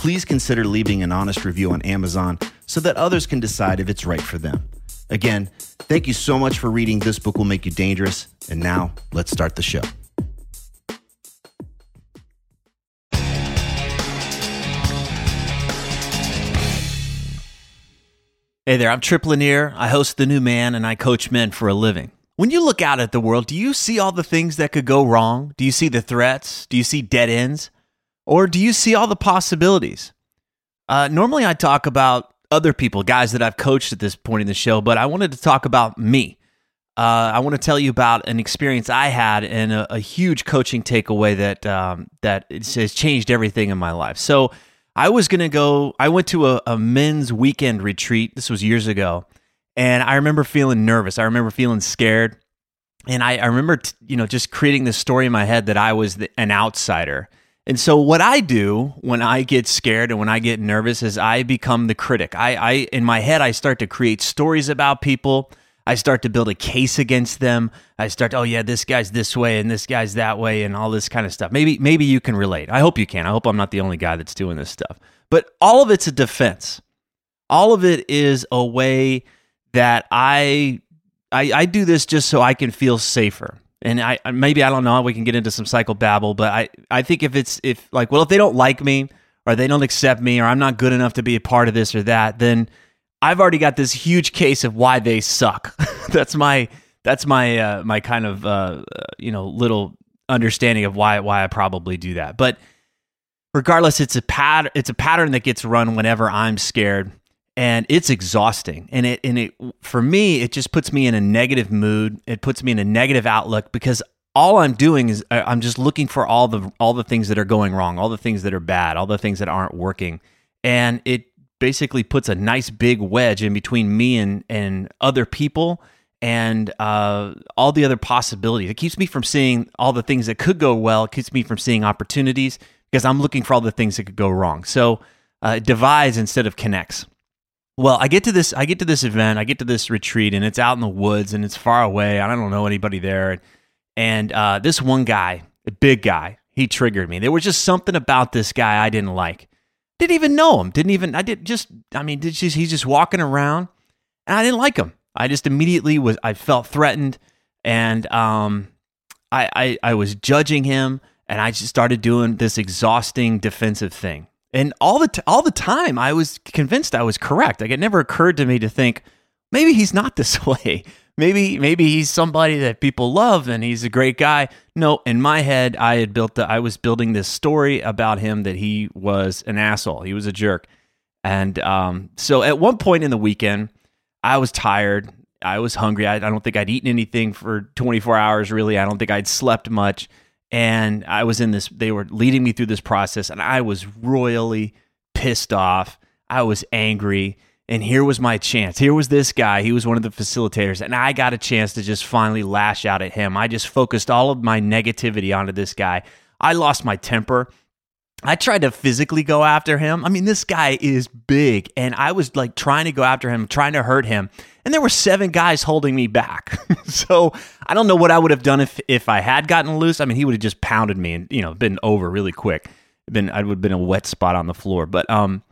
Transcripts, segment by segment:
please consider leaving an honest review on Amazon so that others can decide if it's right for them. Again, thank you so much for reading This Book Will Make You Dangerous. And now, let's start the show. Hey there, I'm Trip Lanier. I host The New Man and I coach men for a living. When you look out at the world, do you see all the things that could go wrong? Do you see the threats? Do you see dead ends? Or do you see all the possibilities? Uh, normally, I talk about other people, guys that I've coached at this point in the show, but I wanted to talk about me. Uh, I want to tell you about an experience I had and a, a huge coaching takeaway that um, that has changed everything in my life. So, I was to go, I went to a, a men's weekend retreat. This was years ago. And I remember feeling nervous. I remember feeling scared. And I, I remember, t- you know, just creating this story in my head that I was the, an outsider. And so what I do when I get scared and when I get nervous is I become the critic. I, I in my head I start to create stories about people. I start to build a case against them. I start, oh yeah, this guy's this way and this guy's that way and all this kind of stuff. Maybe maybe you can relate. I hope you can. I hope I'm not the only guy that's doing this stuff. But all of it's a defense. All of it is a way that I I, I do this just so I can feel safer and I maybe I don't know we can get into some psychobabble, but I I think if it's if like well if they don't like me or they don't accept me or I'm not good enough to be a part of this or that, then I've already got this huge case of why they suck. that's my that's my uh, my kind of uh, you know little understanding of why why I probably do that. But regardless, it's a pat it's a pattern that gets run whenever I'm scared and it's exhausting and it and it for me it just puts me in a negative mood it puts me in a negative outlook because all i'm doing is i'm just looking for all the all the things that are going wrong all the things that are bad all the things that aren't working and it basically puts a nice big wedge in between me and and other people and uh, all the other possibilities. It keeps me from seeing all the things that could go well. It keeps me from seeing opportunities because I'm looking for all the things that could go wrong. So uh, it divides instead of connects. Well, I get to this I get to this event, I get to this retreat and it's out in the woods and it's far away. I don't know anybody there. And uh, this one guy, a big guy, he triggered me. There was just something about this guy I didn't like. Didn't even know him. Didn't even I did just I mean, did just, he's just walking around and I didn't like him. I just immediately was I felt threatened and um I I, I was judging him and I just started doing this exhausting defensive thing. And all the t- all the time, I was convinced I was correct. Like it never occurred to me to think maybe he's not this way. Maybe maybe he's somebody that people love and he's a great guy. No, in my head, I had built the, I was building this story about him that he was an asshole. He was a jerk. And um, so at one point in the weekend, I was tired. I was hungry. I, I don't think I'd eaten anything for 24 hours. Really, I don't think I'd slept much and I was in this. They were leading me through this process, and I was royally pissed off. I was angry, and here was my chance. Here was this guy. He was one of the facilitators, and I got a chance to just finally lash out at him. I just focused all of my negativity onto this guy. I lost my temper. I tried to physically go after him. I mean, this guy is big, and I was like trying to go after him, trying to hurt him, and there were seven guys holding me back. so I don't know what I would have done if if I had gotten loose. I mean, he would have just pounded me and you know been over really quick. Been I would have been a wet spot on the floor. But um,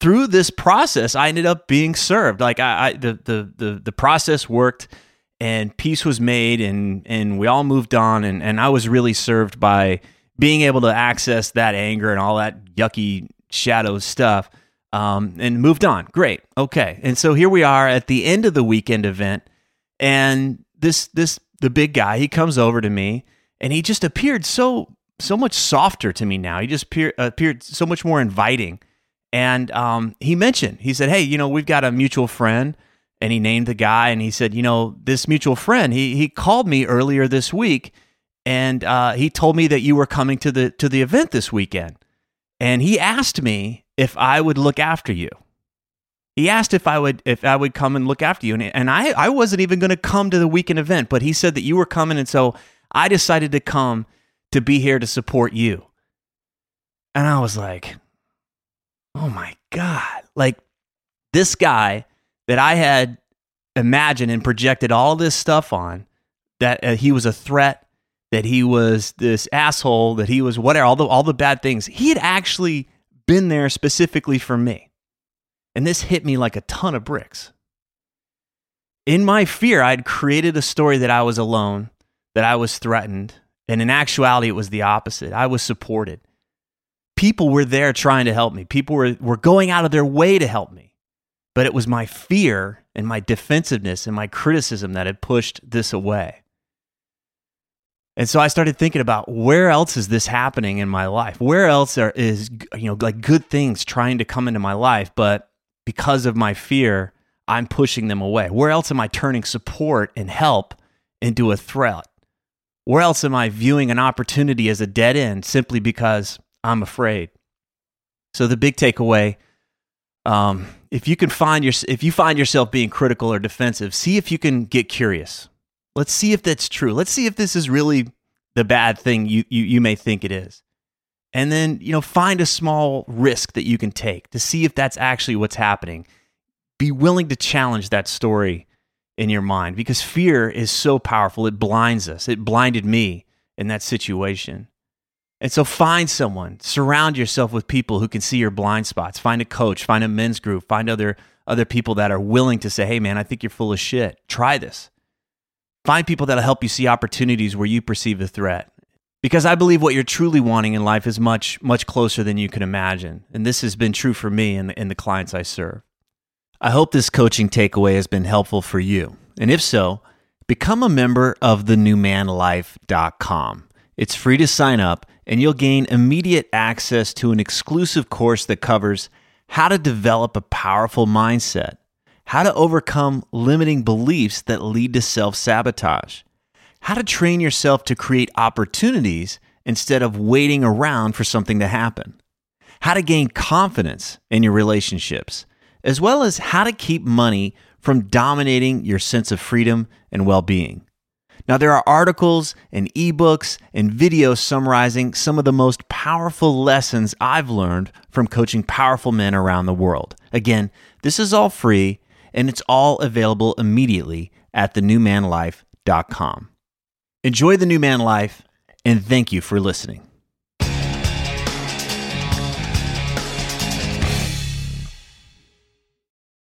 through this process, I ended up being served. Like I, I the, the the the process worked, and peace was made, and and we all moved on, and and I was really served by being able to access that anger and all that yucky shadow stuff um, and moved on. Great. Okay. And so here we are at the end of the weekend event. And this, this, the big guy, he comes over to me and he just appeared so, so much softer to me now. He just appeared, appeared so much more inviting. And um, he mentioned, he said, Hey, you know, we've got a mutual friend. And he named the guy and he said, You know, this mutual friend, he, he called me earlier this week and uh, he told me that you were coming to the to the event this weekend, and he asked me if I would look after you. He asked if I would if I would come and look after you, and, and I I wasn't even going to come to the weekend event, but he said that you were coming, and so I decided to come to be here to support you. And I was like, oh my god, like this guy that I had imagined and projected all this stuff on that uh, he was a threat that he was this asshole, that he was whatever, all the all the bad things. He had actually been there specifically for me. And this hit me like a ton of bricks. In my fear, I'd created a story that I was alone, that I was threatened, and in actuality, it was the opposite. I was supported. People were there trying to help me. People were, were going out of their way to help me. But it was my fear and my defensiveness and my criticism that had pushed this away. And so I started thinking about where else is this happening in my life? Where else are, is you know like good things trying to come into my life, but because of my fear, I'm pushing them away. Where else am I turning support and help into a threat? Where else am I viewing an opportunity as a dead end simply because I'm afraid? So the big takeaway um, if you can find your if you find yourself being critical or defensive, see if you can get curious. Let's see if that's true. Let's see if this is really the bad thing you, you, you may think it is. And then, you know, find a small risk that you can take to see if that's actually what's happening. Be willing to challenge that story in your mind because fear is so powerful. It blinds us. It blinded me in that situation. And so find someone, surround yourself with people who can see your blind spots. Find a coach, find a men's group, find other other people that are willing to say, "Hey man, I think you're full of shit. Try this." Find people that'll help you see opportunities where you perceive a threat. Because I believe what you're truly wanting in life is much, much closer than you can imagine. And this has been true for me and, and the clients I serve. I hope this coaching takeaway has been helpful for you. And if so, become a member of thenewmanlife.com. It's free to sign up, and you'll gain immediate access to an exclusive course that covers how to develop a powerful mindset how to overcome limiting beliefs that lead to self sabotage, how to train yourself to create opportunities instead of waiting around for something to happen, how to gain confidence in your relationships, as well as how to keep money from dominating your sense of freedom and well being. Now, there are articles and ebooks and videos summarizing some of the most powerful lessons I've learned from coaching powerful men around the world. Again, this is all free and it's all available immediately at thenewmanlife.com. Enjoy the new man life, and thank you for listening.